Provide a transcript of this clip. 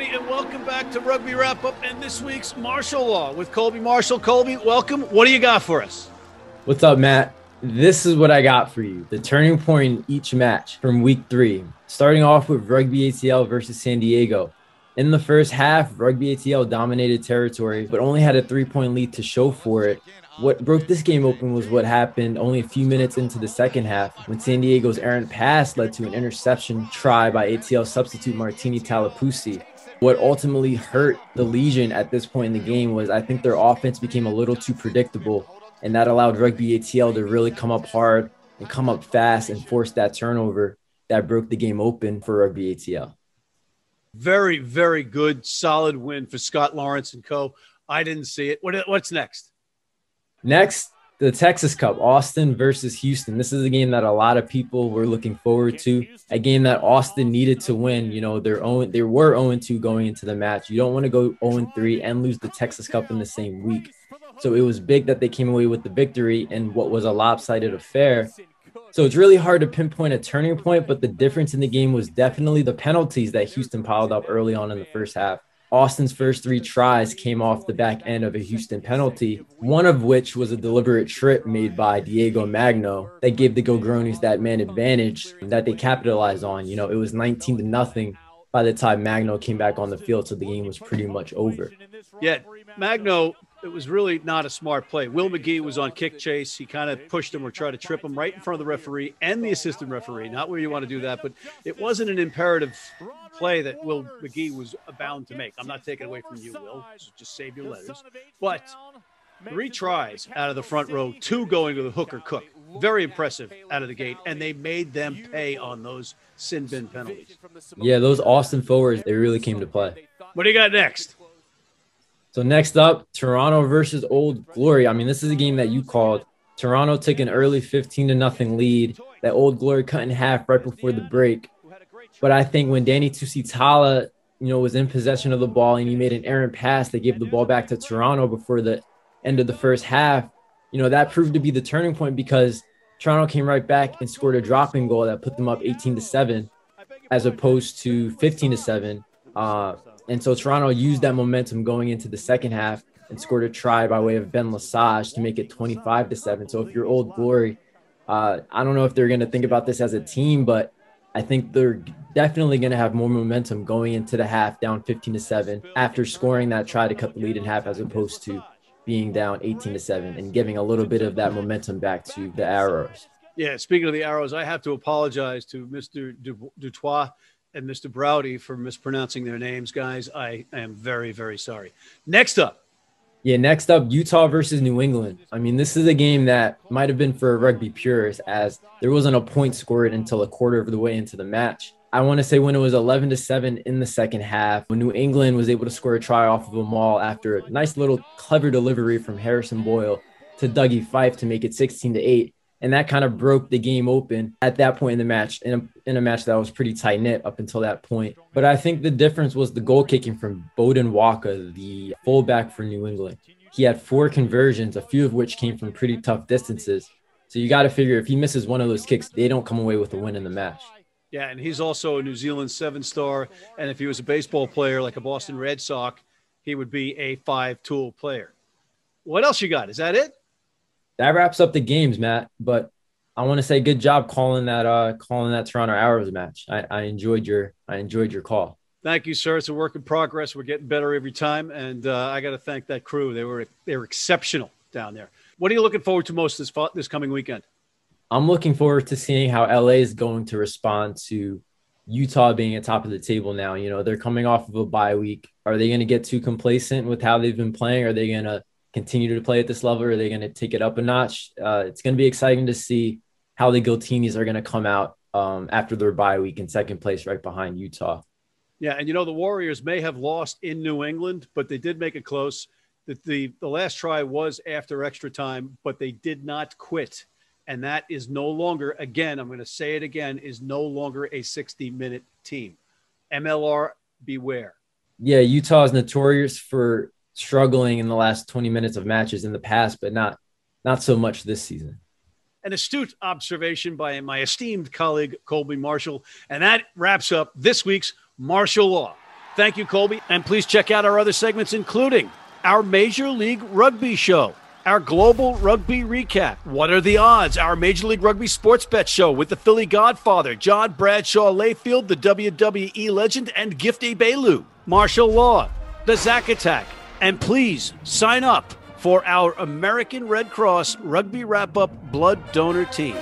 everybody, and welcome back to Rugby Wrap Up and this week's Martial Law with Colby Marshall. Colby, welcome. What do you got for us? What's up, Matt? This is what I got for you the turning point in each match from week three, starting off with Rugby ATL versus San Diego. In the first half, Rugby ATL dominated territory, but only had a three point lead to show for it. What broke this game open was what happened only a few minutes into the second half when San Diego's errant pass led to an interception try by ATL substitute Martini Taulapisi. What ultimately hurt the Legion at this point in the game was I think their offense became a little too predictable, and that allowed Rugby ATL to really come up hard and come up fast and force that turnover that broke the game open for Rugby ATL. Very, very good, solid win for Scott Lawrence and co. I didn't see it. What, what's next? Next, the Texas Cup, Austin versus Houston. This is a game that a lot of people were looking forward to. A game that Austin needed to win. You know, they're own, they were 0-2 going into the match. You don't want to go 0-3 and lose the Texas Cup in the same week. So it was big that they came away with the victory in what was a lopsided affair. So it's really hard to pinpoint a turning point, but the difference in the game was definitely the penalties that Houston piled up early on in the first half. Austin's first three tries came off the back end of a Houston penalty, one of which was a deliberate trip made by Diego Magno that gave the Gilgronis that man advantage that they capitalized on. You know, it was 19 to nothing by the time Magno came back on the field, so the game was pretty much over. Yeah, Magno it was really not a smart play. Will McGee was on kick chase. He kind of pushed him or tried to trip him right in front of the referee and the assistant referee. Not where you want to do that, but it wasn't an imperative play that Will McGee was bound to make. I'm not taking away from you, Will. So just save your letters. But three tries out of the front row, two going to the hooker cook. Very impressive out of the gate, and they made them pay on those sin bin penalties. Yeah, those Austin forwards, they really came to play. What do you got next? So next up, Toronto versus Old Glory. I mean, this is a game that you called. Toronto took an early 15 to nothing lead that Old Glory cut in half right before the break. But I think when Danny Tusitala, you know, was in possession of the ball and he made an errant pass that gave the ball back to Toronto before the end of the first half, you know, that proved to be the turning point because Toronto came right back and scored a dropping goal that put them up 18 to 7 as opposed to 15 to 7. Uh, and so Toronto used that momentum going into the second half and scored a try by way of Ben Lesage to make it 25 to 7. So if you're Old Glory, uh, I don't know if they're going to think about this as a team, but I think they're definitely going to have more momentum going into the half down 15 to 7 after scoring that try to cut the lead in half as opposed to being down 18 to 7 and giving a little bit of that momentum back to the Arrows. Yeah, speaking of the Arrows, I have to apologize to Mr. Dutois and Mr. Browdy for mispronouncing their names, guys. I am very, very sorry. Next up. Yeah, next up, Utah versus New England. I mean, this is a game that might have been for rugby purist, as there wasn't a point scored until a quarter of the way into the match. I want to say when it was 11 to 7 in the second half, when New England was able to score a try off of a maul after a nice little clever delivery from Harrison Boyle to Dougie Fife to make it 16 to 8 and that kind of broke the game open at that point in the match in a, in a match that was pretty tight knit up until that point. But i think the difference was the goal kicking from Beaudein Waaka the fullback for new england. He had four conversions a few of which came from pretty tough distances. So you got to figure if he misses one of those kicks they don't come away with a win in the match. Yeah and he's also a new zealand seven star and if he was a baseball player like a boston red sox he would be a five tool player. What else you got? Is that it that wraps up the games, Matt. But I want to say good job calling that uh calling that Toronto Arrows match. I, I enjoyed your I enjoyed your call. Thank you, sir. It's a work in progress. We're getting better every time, and uh, I got to thank that crew. They were they were exceptional down there. What are you looking forward to most this this coming weekend? I'm looking forward to seeing how LA is going to respond to Utah being at top of the table now. You know, they're coming off of a bye week. Are they going to get too complacent with how they've been playing? Are they going to continue to play at this level? Or are they going to take it up a notch? Uh, it's going to be exciting to see how the Giltinis are going to come out um, after their bye week in second place, right behind Utah. Yeah, and you know the Warriors may have lost in New England, but they did make it close. The, the, the last try was after extra time, but they did not quit. And that is no longer, again, I'm going to say it again, is no longer a 60 minute team. MLR, beware. Yeah, Utah is notorious for struggling in the last 20 minutes of matches in the past, but not not so much this season. An astute observation by my esteemed colleague Colby Marshall, and that wraps up this week's Martial Law. Thank you, Colby. And please check out our other segments, including our Major League Rugby show, our Global Rugby Recap, What Are the Odds, our Major League Rugby Sports Bet show with the Philly Godfather, John Bradshaw Layfield, the WWE legend, and Gifty Bailu, martial law, the Zack Attack. And please sign up for our American Red Cross Rugby Wrap Up Blood Donor Team.